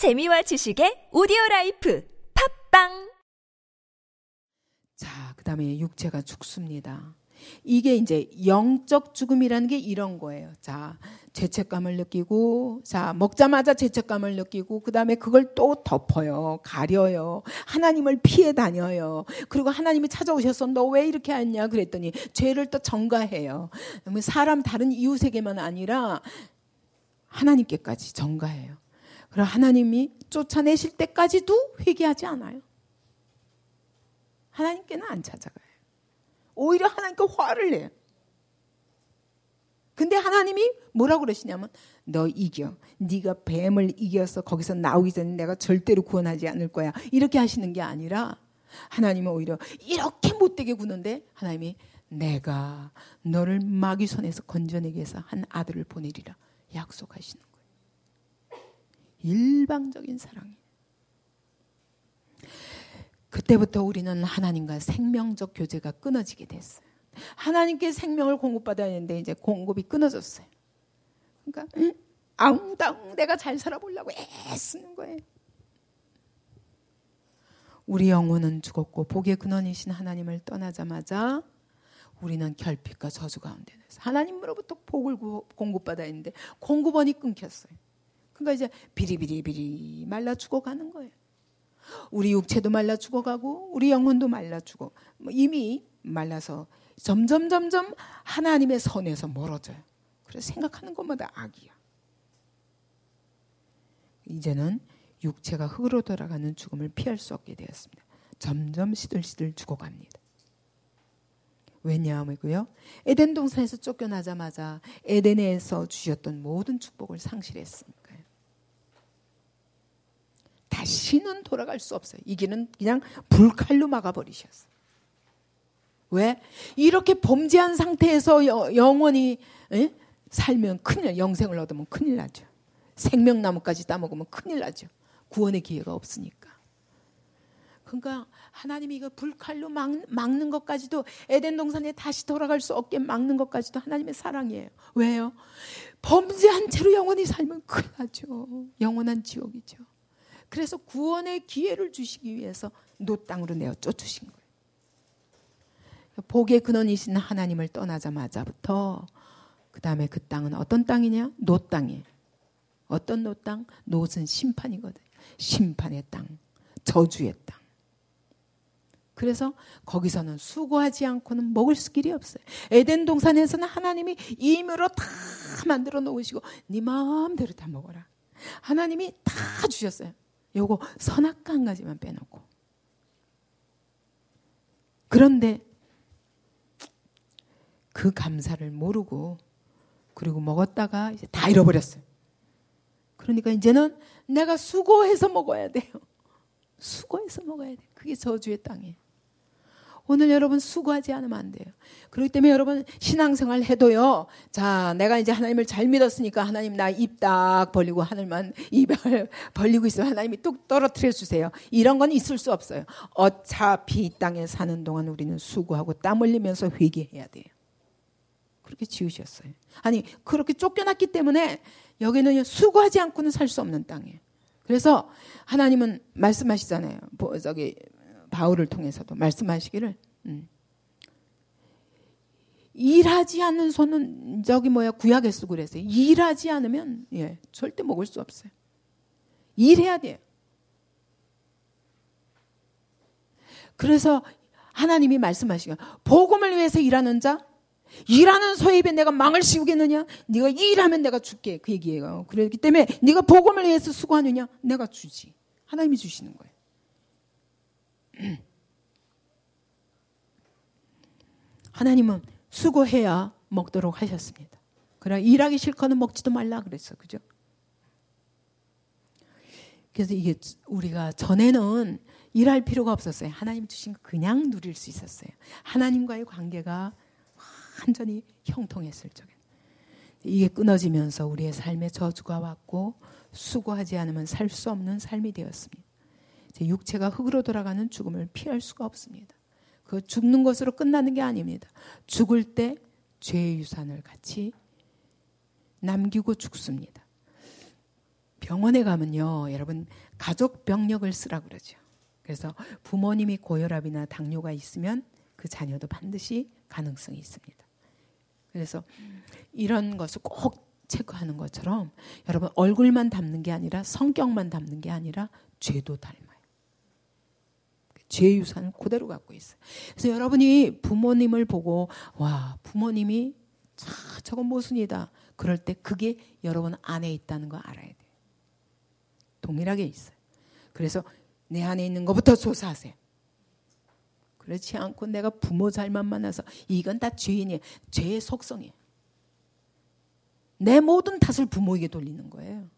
재미와 지식의 오디오 life 팟빵 자, 그 다음에 육체가 죽습니다. 이게 이제 영적 죽음이라는 게 이런 거예요. 자, 죄책감을 느끼고, 자, 먹자마자 죄책감을 느끼고, 그 다음에 그걸 또 덮어요. 가려요. 하나님을 피해 다녀요. 그리고 하나님이 찾아오셔서 너 왜 이렇게 했냐 그랬더니 죄를 또 전가해요. 사람 다른 이웃에게만 아니라 하나님께까지 전가해요. 그리고 하나님이 쫓아내실 때까지도 회개하지 않아요. 하나님께는 안 찾아가요. 오히려 하나님께 화를 내요. 근데 하나님이 뭐라고 그러시냐면 너 이겨. 네가 뱀을 이겨서 거기서 나오기 전에 내가 절대로 구원하지 않을 거야. 이렇게 하시는 게 아니라 하나님은 오히려 이렇게 못되게 구는데 하나님이 내가 너를 마귀 손에서 건져내기 위해서 한 아들을 보내리라 약속하시는. 일방적인 사랑이에요. 그때부터 우리는 하나님과 생명적 교제가 끊어지게 됐어요. 하나님께 생명을 공급받아야 하는데 이제 공급이 끊어졌어요. 그러니까 응? 아웅다웅 내가 잘 살아보려고 애쓰는 거예요. 우리 영혼은 죽었고 복의 근원이신 하나님을 떠나자마자 우리는 결핍과 저주 가운데 있어 하나님으로부터 복을 공급받아야 했는데 공급원이 끊겼어요. 그러니까 이제 비리비리비리 말라 죽어가는 거예요. 우리 육체도 말라 죽어가고 우리 영혼도 말라 죽어 뭐 이미 말라서 점점 점점 하나님의 선에서 멀어져요. 그래서 생각하는 것마다 악이야. 이제는 육체가 흙으로 돌아가는 죽음을 피할 수 없게 되었습니다. 점점 시들시들 죽어갑니다. 왜냐하면요. 에덴 동산에서 쫓겨나자마자 에덴에서 주셨던 모든 축복을 상실했습니다. 다시는 돌아갈 수 없어요. 이 길은 그냥 불칼로 막아버리셨어요. 왜? 이렇게 범죄한 상태에서 영원히 에? 살면 큰일, 영생을 얻으면 큰일 나죠. 생명나무까지 따먹으면 큰일 나죠. 구원의 기회가 없으니까. 그러니까 하나님이 이거 불칼로 막, 막는 것까지도 에덴 동산에 다시 돌아갈 수 없게 막는 것까지도 하나님의 사랑이에요. 왜요? 범죄한 채로 영원히 살면 큰일 나죠. 영원한 지옥이죠. 그래서 구원의 기회를 주시기 위해서 놋 땅으로 내어 쫓으신 거예요. 복의 근원이신 하나님을 떠나자마자부터 그 다음에 그 땅은 어떤 땅이냐? 놋 땅이에요. 어떤 노 땅? 노은 심판이거든요. 심판의 땅, 저주의 땅. 그래서 거기서는 수고하지 않고는 먹을 수 길이 없어요. 에덴 동산에서는 하나님이 임으로 다 만들어 놓으시고 네 마음대로 다 먹어라. 하나님이 다 주셨어요. 요거 선악과 한 가지만 빼놓고. 그런데 그 감사를 모르고 그리고 먹었다가 이제 다 잃어버렸어요. 그러니까 이제는 내가 수고해서 먹어야 돼요. 수고해서 먹어야 돼. 그게 저주의 땅이에요. 오늘 여러분 수고하지 않으면 안 돼요. 그렇기 때문에 여러분 신앙생활 해도요. 자, 내가 이제 하나님을 잘 믿었으니까 하나님 나 입 딱 벌리고 하늘만 입을 벌리고 있으면 하나님이 뚝 떨어뜨려 주세요. 이런 건 있을 수 없어요. 어차피 이 땅에 사는 동안 우리는 수고하고 땀 흘리면서 회개해야 돼요. 그렇게 지으셨어요. 아니, 그렇게 쫓겨났기 때문에 여기는 수고하지 않고는 살 수 없는 땅이에요. 그래서 하나님은 말씀하시잖아요. 저기 바울을 통해서도 말씀하시기를 음. 일하지 않는 손은 저기 뭐야 구약에 쓰고 그랬어요. 일하지 않으면 예 절대 먹을 수 없어요. 일해야 돼요. 그래서 하나님이 말씀하시고 복음을 위해서 일하는 자 일하는 소입에 내가 망을 씌우겠느냐? 네가 일하면 내가 줄게 그 얘기예요. 그렇기 때문에 네가 복음을 위해서 수고하느냐? 내가 주지. 하나님이 주시는 거예요. 하나님은 수고해야 먹도록 하셨습니다. 그러나 일하기 싫거든 먹지도 말라 그랬어. 그죠? 그래서 이게 우리가 전에는 일할 필요가 없었어요. 하나님 주신 거 그냥 누릴 수 있었어요. 하나님과의 관계가 완전히 형통했을 적에. 이게 끊어지면서 우리의 삶에 저주가 왔고 수고하지 않으면 살 수 없는 삶이 되었습니다. 육체가 흙으로 돌아가는 죽음을 피할 수가 없습니다. 그 죽는 것으로 끝나는 게 아닙니다. 죽을 때 죄의 유산을 같이 남기고 죽습니다. 병원에 가면요, 여러분 가족 병력을 쓰라 그러죠. 그래서 부모님이 고혈압이나 당뇨가 있으면 그 자녀도 반드시 가능성이 있습니다. 그래서 이런 것을 꼭 체크하는 것처럼 여러분 얼굴만 담는 게 아니라 성격만 담는 게 아니라 죄도 닮아요. 죄 유산을 그대로 갖고 있어요. 그래서 여러분이 부모님을 보고 와 부모님이 자 저건 모순이다. 그럴 때 그게 여러분 안에 있다는 거 알아야 돼요. 동일하게 있어요. 그래서 내 안에 있는 것부터 조사하세요. 그렇지 않고 내가 부모 잘만 만나서 이건 다 죄인이에요. 죄의 속성이에요. 내 모든 탓을 부모에게 돌리는 거예요.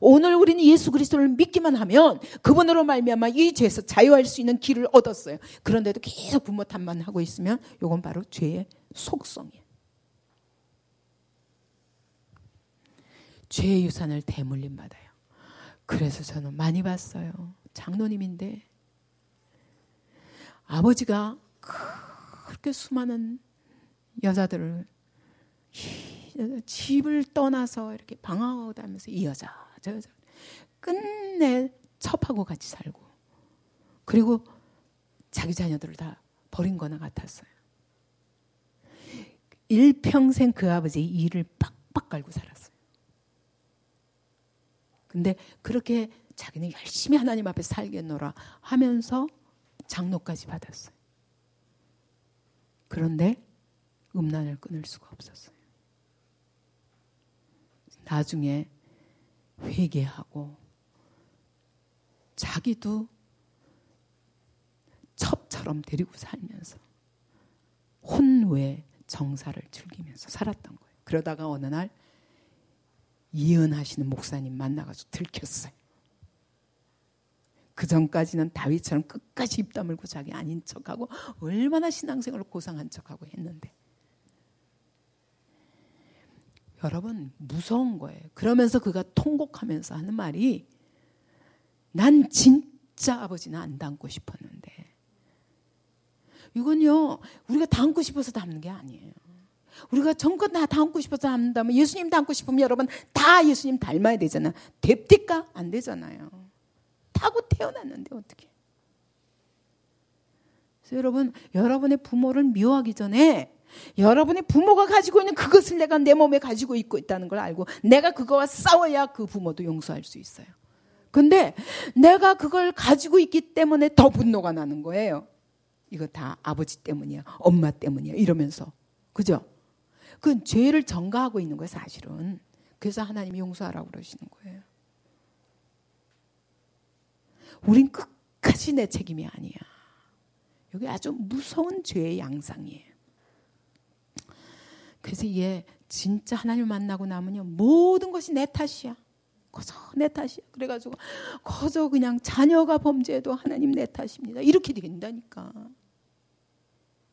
오늘 우리는 예수 그리스도를 믿기만 하면 그분으로 말미암아 이 죄에서 자유할 수 있는 길을 얻었어요. 그런데도 계속 부모 탓만 하고 있으면 이건 바로 죄의 속성이에요. 죄의 유산을 대물림 받아요. 그래서 저는 많이 봤어요. 장로님인데 아버지가 그렇게 수많은 여자들을 집을 떠나서 이렇게 방황하고 다니면서 이 여자 저 여자 끝내 첩하고 같이 살고 그리고 자기 자녀들을 다 버린 거나 같았어요. 일평생 그 아버지 일을 빡빡 갈고 살았어요. 근데 그렇게 자기는 열심히 하나님 앞에 살겠노라 하면서 장로까지 받았어요. 그런데 음란을 끊을 수가 없었어요. 나중에 회개하고 자기도 첩처럼 데리고 살면서 혼외 정사를 즐기면서 살았던 거예요. 그러다가 어느 날 예언하시는 목사님 만나가지고 들켰어요. 그 전까지는 다윗처럼 끝까지 입 다물고 자기 아닌 척하고 얼마나 신앙생활을 고상한 척하고 했는데 여러분 무서운 거예요. 그러면서 그가 통곡하면서 하는 말이 난 진짜 아버지는 안 닮고 싶었는데 이건요 우리가 닮고 싶어서 닮는 게 아니에요. 우리가 전껏 다 닮고 싶어서 닮는다면 예수님 닮고 싶으면 여러분 다 예수님 닮아야 되잖아. 됩니까? 안 되잖아요. 타고 태어났는데 어떻게? 그래서 여러분 여러분의 부모를 미워하기 전에 여러분의 부모가 가지고 있는 그것을 내가 내 몸에 가지고 있고 있다는 걸 알고 내가 그거와 싸워야 그 부모도 용서할 수 있어요. 근데 내가 그걸 가지고 있기 때문에 더 분노가 나는 거예요. 이거 다 아버지 때문이야. 엄마 때문이야. 이러면서. 그죠? 그건 죄를 전가하고 있는 거예요, 사실은. 그래서 하나님이 용서하라고 그러시는 거예요. 우린 끝까지 내 책임이 아니야. 여기 아주 무서운 죄의 양상이에요. 그래서 얘 진짜 하나님 만나고 나면요 모든 것이 내 탓이야. 거저 내 탓이야. 그래가지고 거저 그냥 자녀가 범죄해도 하나님 내 탓입니다. 이렇게 된다니까.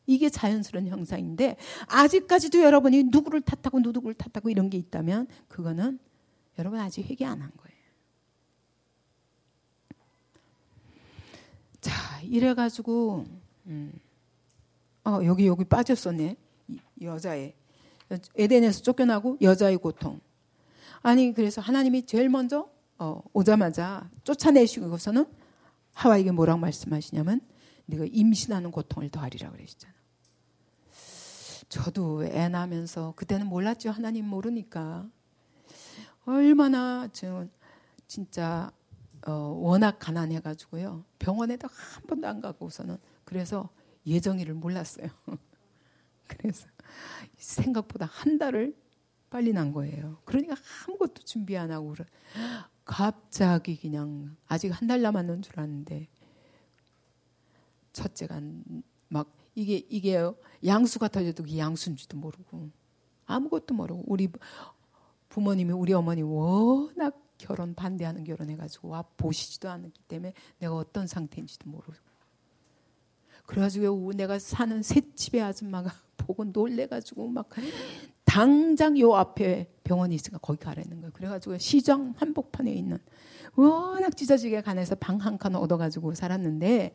이게 자연스러운 형상인데 아직까지도 여러분이 누구를 탓하고 누구를 탓하고 이런 게 있다면 그거는 여러분 아직 회개 안 한 거예요. 자 이래가지고 음. 어 여기 여기 빠졌었네 여자의 에덴에서 쫓겨나고 여자의 고통. 아니 그래서 하나님이 제일 먼저 어, 오자마자 쫓아내시고서는 하와에게 뭐라고 말씀하시냐면 네가 임신하는 고통을 더하리라 그러시잖아. 저도 애 낳으면서 그때는 몰랐죠. 하나님 모르니까 얼마나 저 진짜 어, 워낙 가난해가지고요. 병원에도 한 번도 안 가고서는 그래서 예정일을 몰랐어요. 그래서 생각보다 한 달을 빨리 난 거예요. 그러니까 아무것도 준비 안 하고 갑자기 그냥 아직 한 달 남았는 줄 알았는데 첫째가 막 이게 이게 양수가 터져도 그게 양수인지도 모르고 아무것도 모르고 우리 부모님이 우리 어머니 워낙 결혼 반대하는 결혼해가지고 와 보시지도 않았기 때문에 내가 어떤 상태인지도 모르고 그래가지고 내가 사는 셋집의 아줌마가 보고 놀래가지고 막 당장 요 앞에 병원이 있으니까 거기 가라는 거예요. 그래가지고 시장 한복판에 있는 워낙 찢어지게 간에서 방 한 칸 얻어가지고 살았는데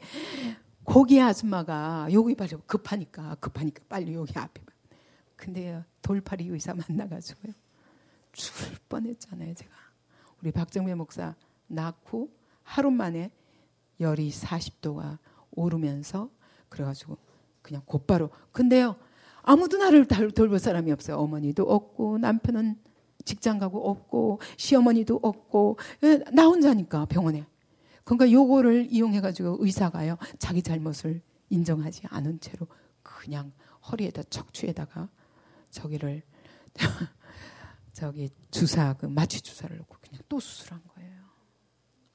거기 아줌마가 여기 빨리 급하니까 급하니까 빨리 여기 앞에 근데 돌팔이 의사 만나가지고요. 죽을 뻔했잖아요, 제가. 우리 박정배 목사 낳고 하루 만에 열이 40도가 오르면서 그래가지고 그냥 곧바로 근데요 아무도 나를 돌볼 사람이 없어요. 어머니도 없고 남편은 직장 가고 없고 시어머니도 없고 예, 나 혼자니까 병원에. 그러니까 요거를 이용해 가지고 의사가요 자기 잘못을 인정하지 않은 채로 그냥 허리에다 척추에다가 저기를 저기 주사 그 마취 주사를 놓고 그냥 또 수술한 거예요.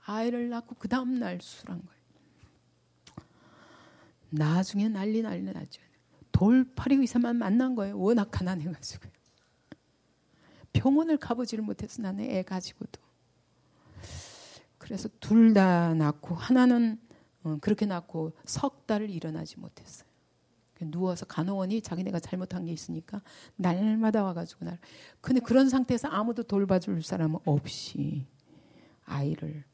아이를 낳고 그 다음 날 수술한 거예요. 나중에 난리 난리 났죠. 돌파리 의사만 만난 거예요. 워낙 가난해가지고. 병원을 가보지를 못해서 나는 애 가지고도. 그래서 둘 다 낳고 하나는 어, 그렇게 낳고 석 달을 일어나지 못했어요. 누워서 간호원이 자기네가 잘못한 게 있으니까 날마다 와가지고 날. 근데 그런 상태에서 아무도 돌봐줄 사람 없이 아이를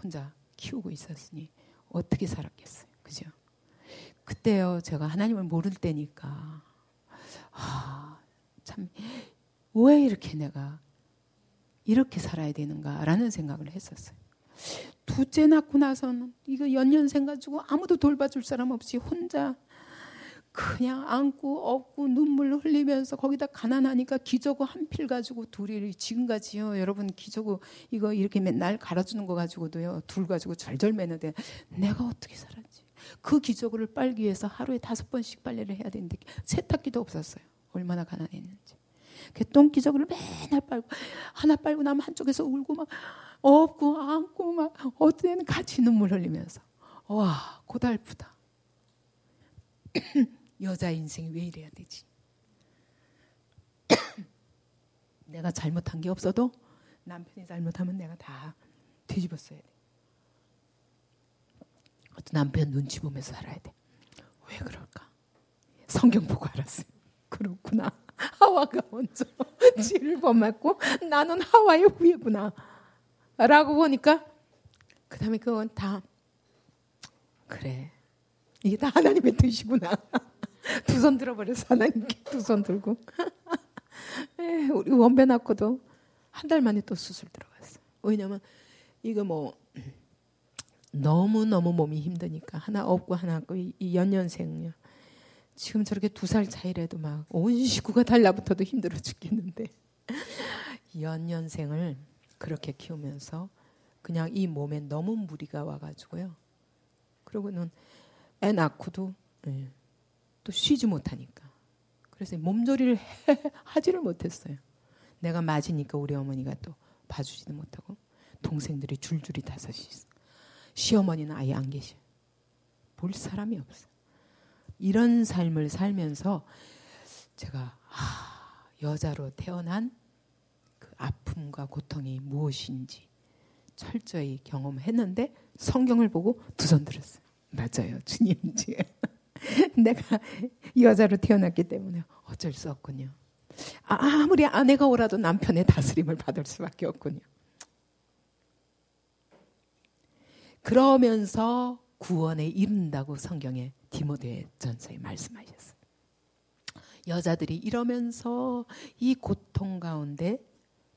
혼자 키우고 있었으니 어떻게 살았겠어요. 그죠? 그때요, 제가 하나님을 모를 때니까, 아, 참, 왜 이렇게 내가 이렇게 살아야 되는가라는 생각을 했었어요. 둘째 낳고 나서는 이거 연년생 가지고 아무도 돌봐줄 사람 없이 혼자 그냥 안고 업고 눈물 흘리면서 거기다 가난하니까 기저구 한필 가지고 둘이 지금까지요 여러분 기저구 이거 이렇게 맨날 갈아주는 거 가지고도요 둘 가지고 절절 매는데 내가 어떻게 살았지 그 기저구를 빨기 위해서 하루에 다섯 번씩 빨래를 해야 되는데 세탁기도 없었어요 얼마나 가난했는지 그 똥기저귀를 맨날 빨고 하나 빨고 나면 한쪽에서 울고 막 업고 안고 막 어떤 때는 같이 눈물 흘리면서 와 고달프다 여자 인생이 왜 이래야 되지? 내가 잘못한 게 없어도 남편이 잘못하면 내가 다 뒤집었어야 돼. 남편 눈치 보면서 살아야 돼. 왜 그럴까? 성경 보고 알았어요. 그렇구나. 하와가 먼저 죄를 범했고 나는 하와의 후예구나. 라고 보니까 그 다음에 그건 다 그래. 이게 다 하나님의 뜻이구나. 두 손 들어버려서 하나님께 두 손 들고. 에, 우리 원배 낳고도 한 달 만에 또 수술 들어갔어. 왜냐면 이거 뭐 너무 너무 몸이 힘드니까 하나 없고 하나 없고 이, 이 연년생요. 지금 저렇게 두 살 차이라도 막 온 식구가 달라붙어도 힘들어 죽겠는데 연년생을 그렇게 키우면서 그냥 이 몸에 너무 무리가 와가지고요. 그러고는 애 낳고도 예, 또 쉬지 못하니까. 그래서 몸조리를 해, 하지를 못했어요. 내가 맞으니까 우리 어머니가 또 봐주지도 못하고 동생들이 줄줄이 다섯이 있어. 시어머니는 아예 안 계셔. 볼 사람이 없어. 이런 삶을 살면서 제가 아, 여자로 태어난 그 아픔과 고통이 무엇인지 철저히 경험했는데 성경을 보고 두 손 들었어요. 맞아요, 주님. 내가 여자로 태어났기 때문에 어쩔 수 없군요. 아, 아무리 아내가 오라도 남편의 다스림을 받을 수밖에 없군요. 그러면서 구원에 이른다고 성경에 디모데 전서에 말씀하셨어요. 여자들이 이러면서 이 고통 가운데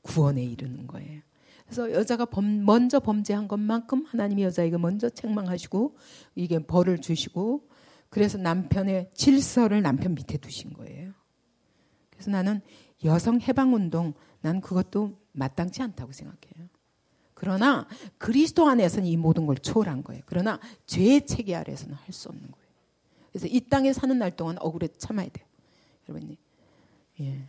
구원에 이르는 거예요. 그래서 여자가 범, 먼저 범죄한 것만큼 하나님이 여자에게 먼저 책망하시고 이게 벌을 주시고 그래서 남편의 질서를 남편 밑에 두신 거예요. 그래서 나는 여성 해방 운동 난 그것도 마땅치 않다고 생각해요. 그러나 그리스도 안에서는 이 모든 걸 초월한 거예요. 그러나 죄의 체계 아래서는 할 수 없는 거예요. 그래서 이 땅에 사는 날 동안 억울해 참아야 돼요. 여러분, 예.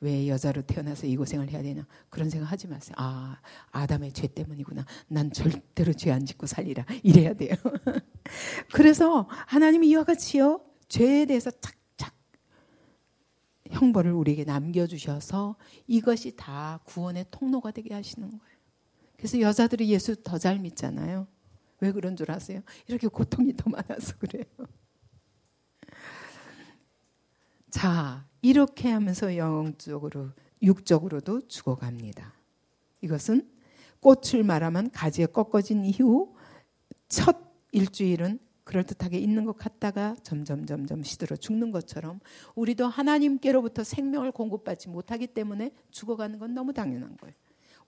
왜 여자로 태어나서 이 고생을 해야 되나 그런 생각 하지 마세요. 아 아담의 죄 때문이구나. 난 절대로 죄 안 짓고 살리라 이래야 돼요. 그래서 하나님이 이와 같이요 죄에 대해서 착착 형벌을 우리에게 남겨주셔서 이것이 다 구원의 통로가 되게 하시는 거예요. 그래서 여자들이 예수 더 잘 믿잖아요. 왜 그런 줄 아세요? 이렇게 고통이 더 많아서 그래요. 자, 이렇게 하면서 영적으로, 육적으로도 죽어갑니다. 이것은 꽃을 말하면 가지에 꺾어진 이후 첫 일주일은 그럴듯하게 있는 것 같다가 점점 점점 시들어 죽는 것처럼 우리도 하나님께로부터 생명을 공급받지 못하기 때문에 죽어가는 건 너무 당연한 거예요.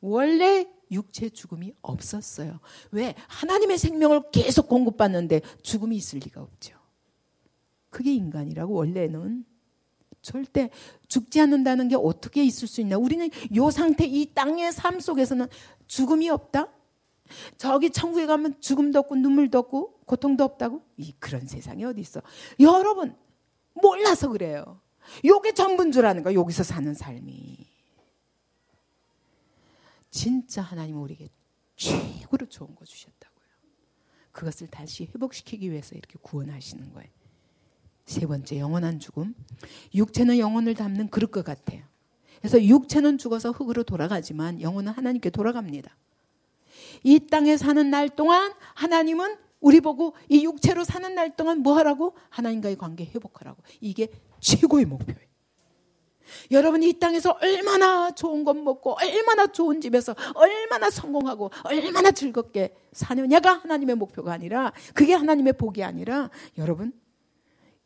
원래 육체 죽음이 없었어요. 왜? 하나님의 생명을 계속 공급받는데 죽음이 있을 리가 없죠. 그게 인간이라고 원래는 절대 죽지 않는다는 게 어떻게 있을 수 있냐? 우리는 이 상태, 이 땅의 삶 속에서는 죽음이 없다? 저기 천국에 가면 죽음도 없고 눈물도 없고 고통도 없다고? 이 그런 세상이 어디 있어? 여러분 몰라서 그래요. 요게 전부인 줄 아는 거 여기서 사는 삶이. 진짜 하나님은 우리에게 최고로 좋은 거 주셨다고요. 그것을 다시 회복시키기 위해서 이렇게 구원하시는 거예요. 세 번째 영원한 죽음. 육체는 영혼을 담는 그릇 것 같아요. 그래서 육체는 죽어서 흙으로 돌아가지만 영혼은 하나님께 돌아갑니다. 이 땅에 사는 날 동안 하나님은 우리 보고 이 육체로 사는 날 동안 뭐 하라고? 하나님과의 관계 회복하라고. 이게 최고의 목표예요. 여러분이 이 땅에서 얼마나 좋은 것 먹고 얼마나 좋은 집에서 얼마나 성공하고 얼마나 즐겁게 사느냐가 하나님의 목표가 아니라 그게 하나님의 복이 아니라 여러분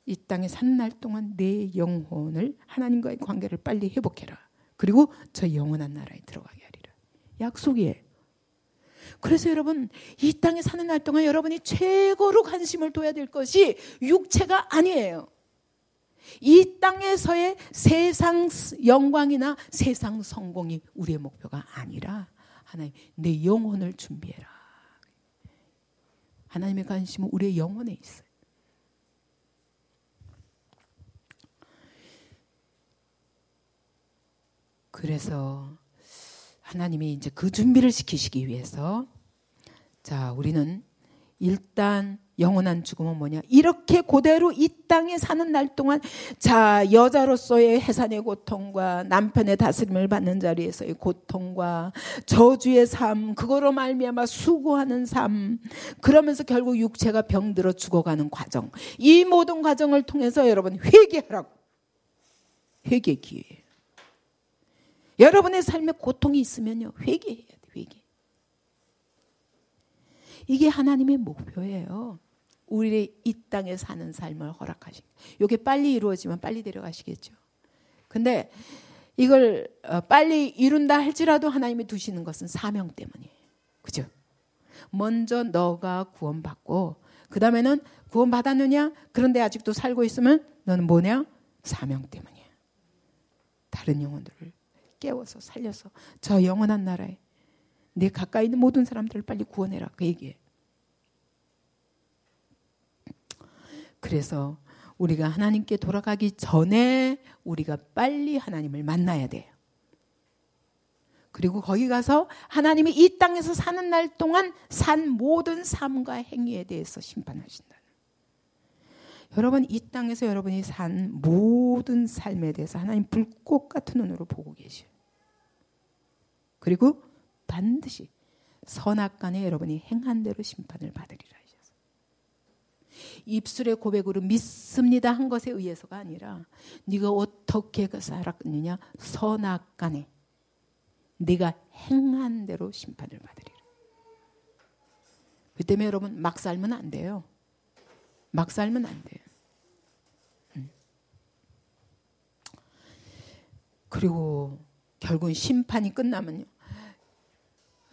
이 땅에 산날 동안 내 영혼을 하나님과의 관계를 빨리 회복해라. 그리고 저 영원한 나라에 들어가게 하리라. 약속이에요. 그래서 여러분 이 땅에 사는 날 동안 여러분이 최고로 관심을 둬야 될 것이 육체가 아니에요. 이 땅에서의 세상 영광이나 세상 성공이 우리의 목표가 아니라 하나님 내 영혼을 준비해라. 하나님의 관심은 우리의 영혼에 있어요. 그래서 하나님이 이제 그 준비를 시키시기 위해서 자, 우리는 일단 영원한 죽음은 뭐냐? 이렇게 그대로 이 땅에 사는 날 동안 자, 여자로서의 해산의 고통과 남편의 다스림을 받는 자리에서의 고통과 저주의 삶, 그거로 말미암아 수고하는 삶, 그러면서 결국 육체가 병들어 죽어가는 과정. 이 모든 과정을 통해서 여러분 회개하라고. 회개 기회. 여러분의 삶에 고통이 있으면요. 회개해야 돼, 회개. 이게 하나님의 목표예요. 우리 이 땅에 사는 삶을 허락하신. 이게 빨리 이루어지면 빨리 데려가시겠죠. 근데 이걸 어, 빨리 이룬다 할지라도 하나님이 두시는 것은 사명 때문이에요. 그죠? 먼저 너가 구원받고 그 다음에는 구원받았느냐? 그런데 아직도 살고 있으면 너는 뭐냐? 사명 때문이야. 다른 영혼들을 깨워서 살려서 저 영원한 나라에 내 가까이 있는 모든 사람들을 빨리 구원해라. 그 얘기예요. 그래서 우리가 하나님께 돌아가기 전에 우리가 빨리 하나님을 만나야 돼요. 그리고 거기 가서 하나님이 이 땅에서 사는 날 동안 산 모든 삶과 행위에 대해서 심판하신다. 여러분 이 땅에서 여러분이 산 모든 삶에 대해서 하나님 불꽃 같은 눈으로 보고 계셔요. 그리고 반드시 선악 간에 여러분이 행한 대로 심판을 받으리라 입술의 고백으로 믿습니다 한 것에 의해서가 아니라 네가 어떻게 그 살았느냐 선악간에 네가 행한 대로 심판을 받으리라. 그 때문에 여러분 막 살면 안 돼요. 막 살면 안 돼요. 음. 그리고 결국은 심판이 끝나면요.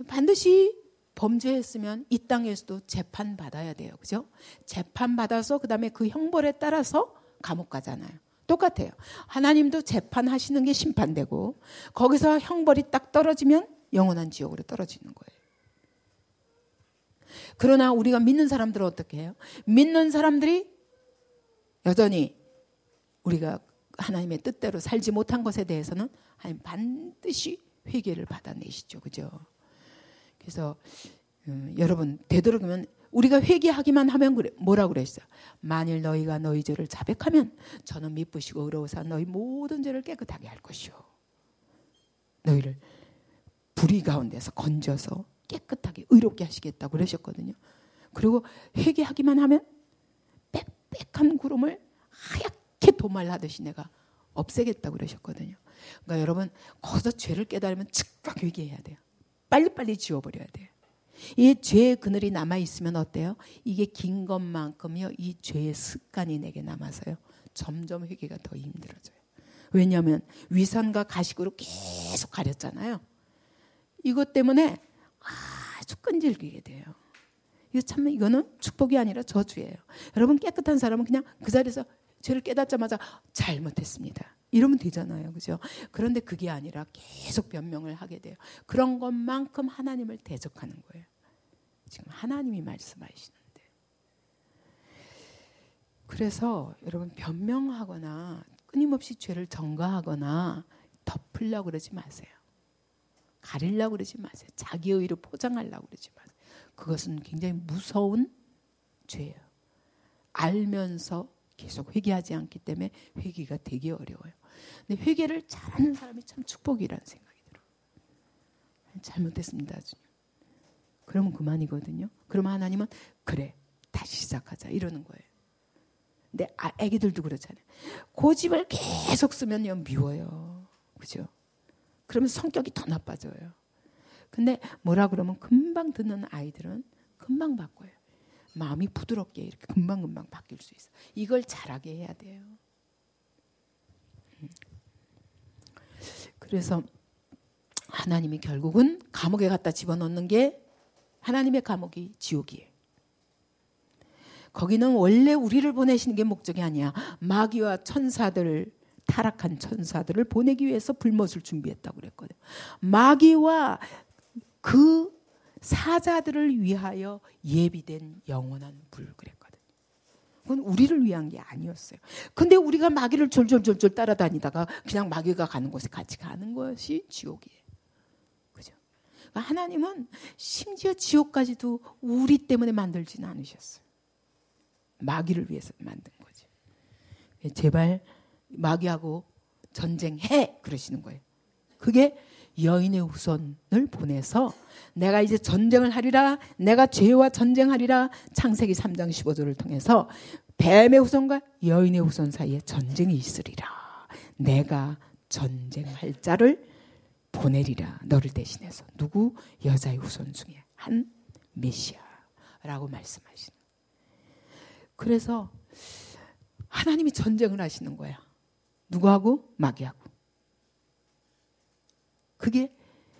반드시 범죄했으면 이 땅에서도 재판 받아야 돼요. 그죠? 재판 받아서 그다음에 그 형벌에 따라서 감옥 가잖아요. 똑같아요. 하나님도 재판하시는 게 심판되고 거기서 형벌이 딱 떨어지면 영원한 지옥으로 떨어지는 거예요. 그러나 우리가 믿는 사람들은 어떻게 해요? 믿는 사람들이 여전히 우리가 하나님의 뜻대로 살지 못한 것에 대해서는 하나님 반드시 회개를 받아내시죠. 그죠? 그래서 음, 여러분 되도록이면 우리가 회개하기만 하면 그래 뭐라 그랬어요? 만일 너희가 너희 죄를 자백하면 저는 미쁘시고 의로우사 너희 모든 죄를 깨끗하게 할 것이요. 너희를 불의 가운데서 건져서 깨끗하게 의롭게 하시겠다고 그러셨거든요. 그리고 회개하기만 하면 빽빽한 구름을 하얗게 도말하듯이 내가 없애겠다고 그러셨거든요. 그러니까 여러분 거기서 죄를 깨달으면 즉각 회개해야 돼요. 빨리빨리 지워버려야 돼요. 이 죄의 그늘이 남아 있으면 어때요? 이게 긴 것만큼요. 이 죄의 습관이 내게 남아서요. 점점 회개가 더 힘들어져요. 왜냐하면 위선과 가식으로 계속 가렸잖아요. 이것 때문에 아주 끈질기게 돼요. 이거 참 이거는 축복이 아니라 저주예요. 여러분 깨끗한 사람은 그냥 그 자리에서 죄를 깨닫자마자 잘못했습니다. 이러면 되잖아요. 그죠? 그런데 그게 아니라 계속 변명을 하게 돼요. 그런 것만큼 하나님을 대적하는 거예요. 지금 하나님이 말씀하시는데. 그래서 여러분 변명하거나 끊임없이 죄를 전가하거나 덮으려고 그러지 마세요. 가리려고 그러지 마세요. 자기 의로 포장하려고 그러지 마세요. 그것은 굉장히 무서운 죄예요. 알면서 계속 회개하지 않기 때문에 회개가 되게 어려워요. 근데 회개를 잘하는 사람이 참 축복이라는 생각이 들어요. 잘못했습니다, 주님. 그러면 그만이거든요. 그러면 하나님은 그래 다시 시작하자 이러는 거예요. 근데 아, 애기들도 그렇잖아요. 고집을 계속 쓰면요 미워요. 그죠? 그러면 성격이 더 나빠져요. 근데 뭐라 그러면 금방 듣는 아이들은 금방 바꿔요. 마음이 부드럽게 이렇게 금방금방 바뀔 수 있어. 이걸 잘하게 해야 돼요. 그래서 하나님이 결국은 감옥에 갖다 집어넣는 게 하나님의 감옥이 지옥이에요. 거기는 원래 우리를 보내시는 게 목적이 아니야. 마귀와 천사들 타락한 천사들을 보내기 위해서 불못을 준비했다고 그랬거든. 마귀와 그 사자들을 위하여 예비된 영원한 불 그랬거든. 그건 우리를 위한 게 아니었어요. 근데 우리가 마귀를 졸졸졸졸 따라다니다가 그냥 마귀가 가는 곳에 같이 가는 것이 지옥이에요. 그죠? 그러니까 하나님은 심지어 지옥까지도 우리 때문에 만들지는 않으셨어요. 마귀를 위해서 만든 거죠. 제발 마귀하고 전쟁해 그러시는 거예요. 그게 여인의 후손을 보내서 내가 이제 전쟁을 하리라 내가 죄와 전쟁하리라 창세기 3장 15절을 통해서 뱀의 후손과 여인의 후손 사이에 전쟁이 있으리라. 내가 전쟁할 자를 보내리라. 너를 대신해서 누구? 여자의 후손 중에 한 메시아라고 말씀하시는. 그래서 하나님이 전쟁을 하시는 거야. 누구하고? 마귀하고 그게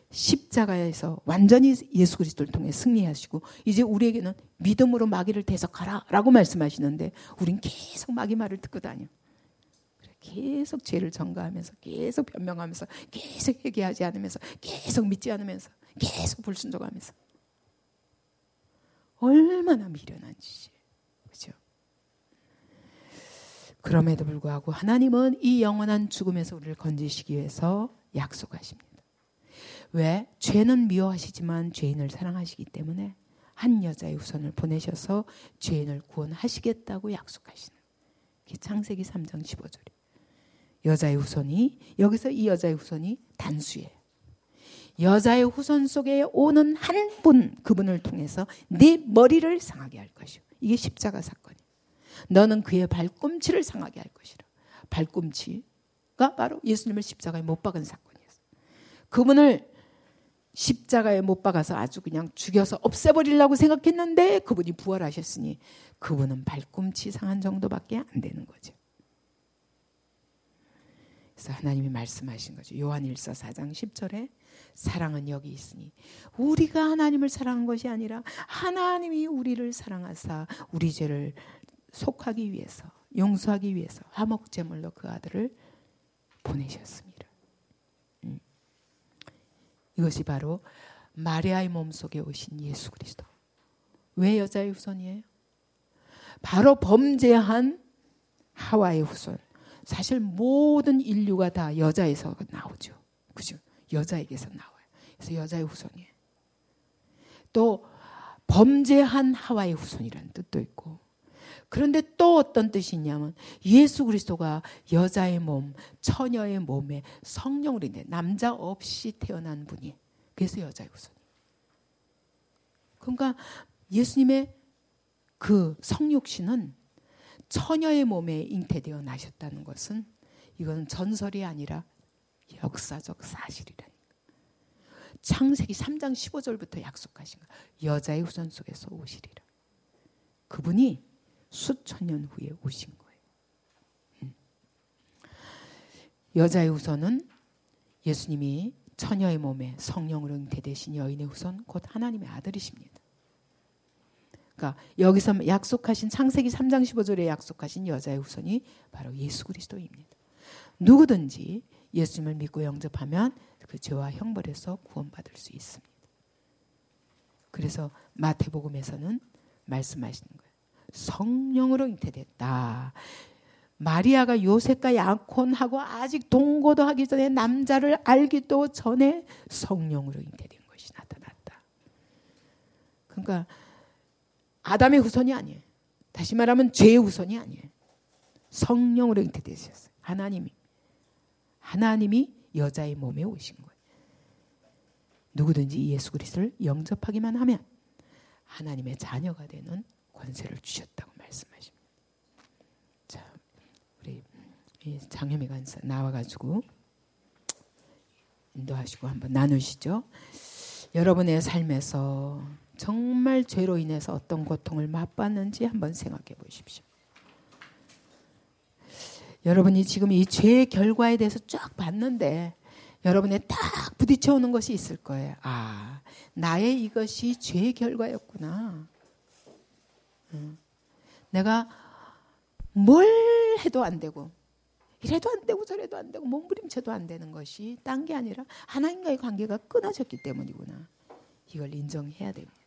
십자가에서 완전히 예수 그리스도를 통해 승리하시고 이제 우리에게는 믿음으로 마귀를 대적하라라고 말씀하시는데 우린 계속 마귀 말을 듣고 다녀. 계속 죄를 전가하면서 계속 변명하면서 계속 회개하지 않으면서 계속 믿지 않으면서 계속 불순종하면서 얼마나 미련한 짓이에요. 그죠? 그럼에도 불구하고 하나님은 이 영원한 죽음에서 우리를 건지시기 위해서 약속하십니다. 왜? 죄는 미워하시지만 죄인을 사랑하시기 때문에 한 여자의 후손을 보내셔서 죄인을 구원하시겠다고 약속하시는. 게 창세기 3장 15절이. 여자의 후손이 여기서 이 여자의 후손이 단수예요. 여자의 후손 속에 오는 한 분 그분을 통해서 네 머리를 상하게 할 것이요. 이게 십자가 사건이에요. 너는 그의 발꿈치를 상하게 할 것이라. 발꿈치가 바로 예수님을 십자가에 못 박은 사건이었어요. 그분을 십자가에 못 박아서 아주 그냥 죽여서 없애버리려고 생각했는데 그분이 부활하셨으니 그분은 발꿈치 상한 정도밖에 안 되는 거죠. 그래서 하나님이 말씀하신 거죠. 요한 1서 4장 10절에 사랑은 여기 있으니 우리가 하나님을 사랑한 것이 아니라 하나님이 우리를 사랑하사 우리 죄를 속하기 위해서 용서하기 위해서 화목제물로 그 아들을 보내셨습니다. 이것이 바로 마리아의 몸속에 오신 예수 그리스도. 왜 여자의 후손이에요? 바로 범죄한 하와의 후손. 사실 모든 인류가 다 여자에서 나오죠. 그죠? 여자에게서 나와요. 그래서 여자의 후손이에요. 또 범죄한 하와의 후손이라는 뜻도 있고 그런데 또 어떤 뜻이 있냐면 예수 그리스도가 여자의 몸, 처녀의 몸에 성령으로 인해 남자 없이 태어난 분이 그래서 여자의 후손이. 그러니까 예수님의 그 성육신은 처녀의 몸에 잉태되어 나셨다는 것은 이건 전설이 아니라 역사적 사실이라니까. 창세기 3장 15절부터 약속하신 거예요. 여자의 후손 속에서 오시리라. 그분이 수천 년 후에 오신 거예요. 음. 여자의 후손은 예수님이 처녀의 몸에 성령으로 잉태되신 여인의 후손 곧 하나님의 아들이십니다. 그러니까 여기서 약속하신 창세기 3장 15절에 약속하신 여자의 후손이 바로 예수 그리스도입니다. 누구든지 예수님을 믿고 영접하면 그 죄와 형벌에서 구원받을 수 있습니다. 그래서 마태복음에서는 말씀하시는 거예요. 성령으로 잉태됐다. 마리아가 요셉과 약혼하고 아직 동거도 하기 전에 남자를 알기도 전에 성령으로 잉태된 것이 나타났다. 그러니까 아담의 후손이 아니에요. 다시 말하면 죄의 후손이 아니에요. 성령으로 잉태되셨어요. 하나님이. 하나님이 여자의 몸에 오신 거예요. 누구든지 예수 그리스도를 영접하기만 하면 하나님의 자녀가 되는 권세를 주셨다고 말씀하십니다. 자, 우리 장현미 간사 나와가지고 인도하시고 한번 나누시죠. 여러분의 삶에서 정말 죄로 인해서 어떤 고통을 맛봤는지 한번 생각해 보십시오. 여러분이 지금 이 죄의 결과에 대해서 쫙 봤는데 여러분의 딱 부딪혀 오는 것이 있을 거예요. 아, 나의 이것이 죄의 결과였구나. 내가 뭘 해도 안 되고 이래도 안 되고 저래도 안 되고 몸부림쳐도 안 되는 것이 딴 게 아니라 하나님과의 관계가 끊어졌기 때문이구나. 이걸 인정해야 됩니다.